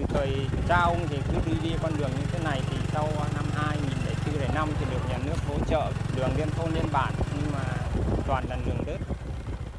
từ thời cha ông thì cứ đi đi con đường như thế này thì sau à, năm 2004 năm thì được nhà nước hỗ trợ đường liên thôn liên bản nhưng mà toàn là đường đất.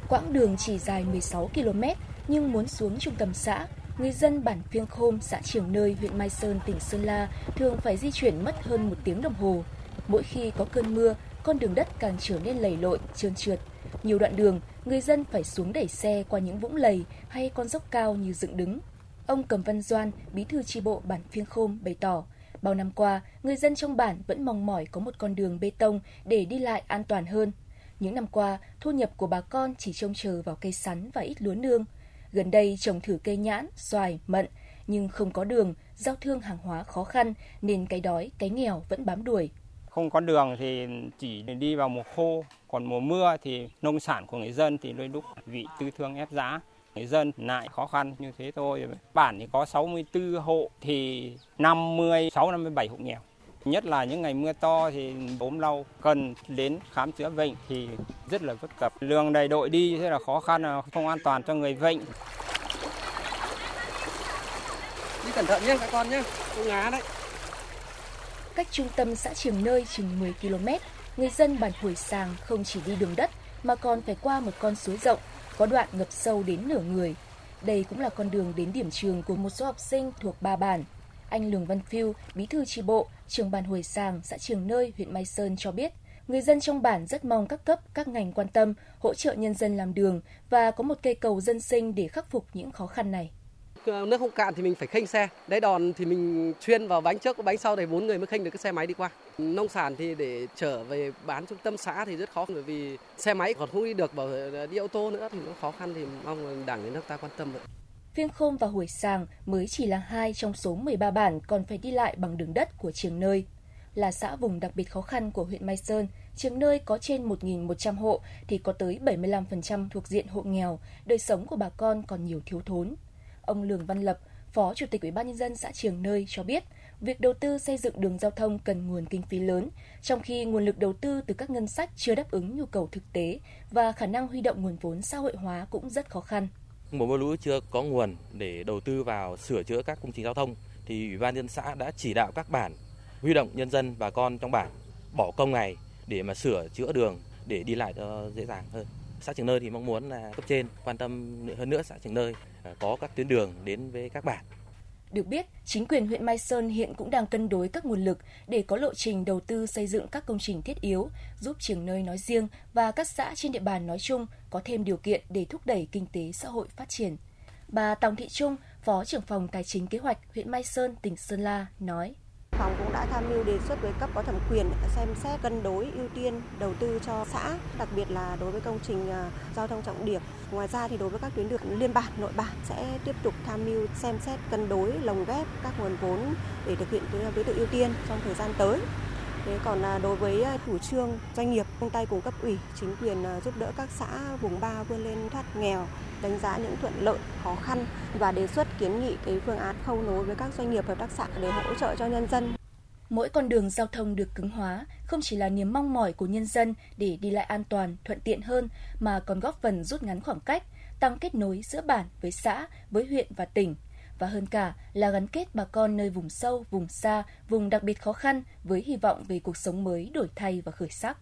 Quãng đường chỉ dài 16 km nhưng muốn xuống trung tâm xã, người dân bản Phiêng Khôm, xã Trường Nơi, huyện Mai Sơn, tỉnh Sơn La thường phải di chuyển mất hơn một tiếng đồng hồ. Mỗi khi có cơn mưa, con đường đất càng trở nên lầy lội, trơn trượt. Nhiều đoạn đường, người dân phải xuống đẩy xe qua những vũng lầy hay con dốc cao như dựng đứng. Ông Cầm Văn Doan, bí thư tri bộ bản Phiêng Khôm bày tỏ, bao năm qua, người dân trong bản vẫn mong mỏi có một con đường bê tông để đi lại an toàn hơn. Những năm qua, thu nhập của bà con chỉ trông chờ vào cây sắn và ít lúa nương. Gần đây trồng thử cây nhãn, xoài, mận, nhưng không có đường, giao thương hàng hóa khó khăn nên cái đói, cái nghèo vẫn bám đuổi. Không có đường thì chỉ đi vào mùa khô, còn mùa mưa thì nông sản của người dân thì đôi lúc bị tư thương ép giá. Người dân lại khó khăn như thế thôi. Bản thì có 64 hộ thì 56 57 hộ nghèo. Nhất là những ngày mưa to thì ốm đau cần đến khám chữa bệnh thì rất là bất cập. Lương đầy đội đi thế là khó khăn, không an toàn cho người bệnh. Đi cẩn thận nhé các con nhé, không ngá đấy. Cách trung tâm xã Trường Nơi chừng 10 km, người dân bản Hủy Sàng không chỉ đi đường đất mà còn phải qua một con suối rộng, có đoạn ngập sâu đến nửa người. Đây cũng là con đường đến điểm trường của một số học sinh thuộc ba bản. Anh Lường Văn Phiêu, bí thư tri bộ, trường bản Hồi Sàng, xã Trường Nơi, huyện Mai Sơn cho biết, người dân trong bản rất mong các cấp, các ngành quan tâm, hỗ trợ nhân dân làm đường và có một cây cầu dân sinh để khắc phục những khó khăn này. Ờ, nước không cạn thì mình phải khênh xe, đáy đòn thì mình chuyên vào bánh trước, bánh sau để bốn người mới khênh được cái xe máy đi qua. Nông sản thì để trở về bán trung tâm xã thì rất khó bởi vì xe máy còn không đi được, bảo ờ, đi ô tô nữa thì nó khó khăn thì mong đảng nhà nước ta quan tâm. Vậy. Viên Khôm và Hủy Sàng mới chỉ là hai trong số 13 bản còn phải đi lại bằng đường đất của Trường Nơi. Là xã vùng đặc biệt khó khăn của huyện Mai Sơn, Trường Nơi có trên 1.100 hộ thì có tới 75% thuộc diện hộ nghèo, đời sống của bà con còn nhiều thiếu thốn. Ông Lường Văn Lập, Phó Chủ tịch Ủy ban nhân dân xã Trường Nơi cho biết, việc đầu tư xây dựng đường giao thông cần nguồn kinh phí lớn, trong khi nguồn lực đầu tư từ các ngân sách chưa đáp ứng nhu cầu thực tế và khả năng huy động nguồn vốn xã hội hóa cũng rất khó khăn mùa mưa lũ chưa có nguồn để đầu tư vào sửa chữa các công trình giao thông thì ủy ban nhân xã đã chỉ đạo các bản huy động nhân dân bà con trong bản bỏ công này để mà sửa chữa đường để đi lại cho dễ dàng hơn. Xã Trường Nơi thì mong muốn là cấp trên quan tâm hơn nữa xã Trường Nơi à, có các tuyến đường đến với các bản. Được biết, chính quyền huyện Mai Sơn hiện cũng đang cân đối các nguồn lực để có lộ trình đầu tư xây dựng các công trình thiết yếu, giúp trường nơi nói riêng và các xã trên địa bàn nói chung có thêm điều kiện để thúc đẩy kinh tế xã hội phát triển. Bà Tòng Thị Trung, Phó trưởng phòng Tài chính Kế hoạch huyện Mai Sơn, tỉnh Sơn La nói. Phòng cũng đã tham mưu đề xuất với cấp có thẩm quyền xem xét cân đối ưu tiên đầu tư cho xã, đặc biệt là đối với công trình à, giao thông trọng điểm. Ngoài ra thì đối với các tuyến đường liên bản, nội bản sẽ tiếp tục tham mưu xem xét cân đối lồng ghép các nguồn vốn để thực hiện đối tượng ưu tiên trong thời gian tới. Thế còn à, đối với à, chủ trương doanh nghiệp chung tay cùng cấp ủy, chính quyền à, giúp đỡ các xã vùng ba vươn lên thoát nghèo, đánh giá những thuận lợi, khó khăn và đề xuất kiến nghị cái phương án khâu nối với các doanh nghiệp hợp tác xã để hỗ trợ cho nhân dân. Mỗi con đường giao thông được cứng hóa không chỉ là niềm mong mỏi của nhân dân để đi lại an toàn, thuận tiện hơn mà còn góp phần rút ngắn khoảng cách, tăng kết nối giữa bản với xã, với huyện và tỉnh và hơn cả là gắn kết bà con nơi vùng sâu, vùng xa, vùng đặc biệt khó khăn với hy vọng về cuộc sống mới đổi thay và khởi sắc.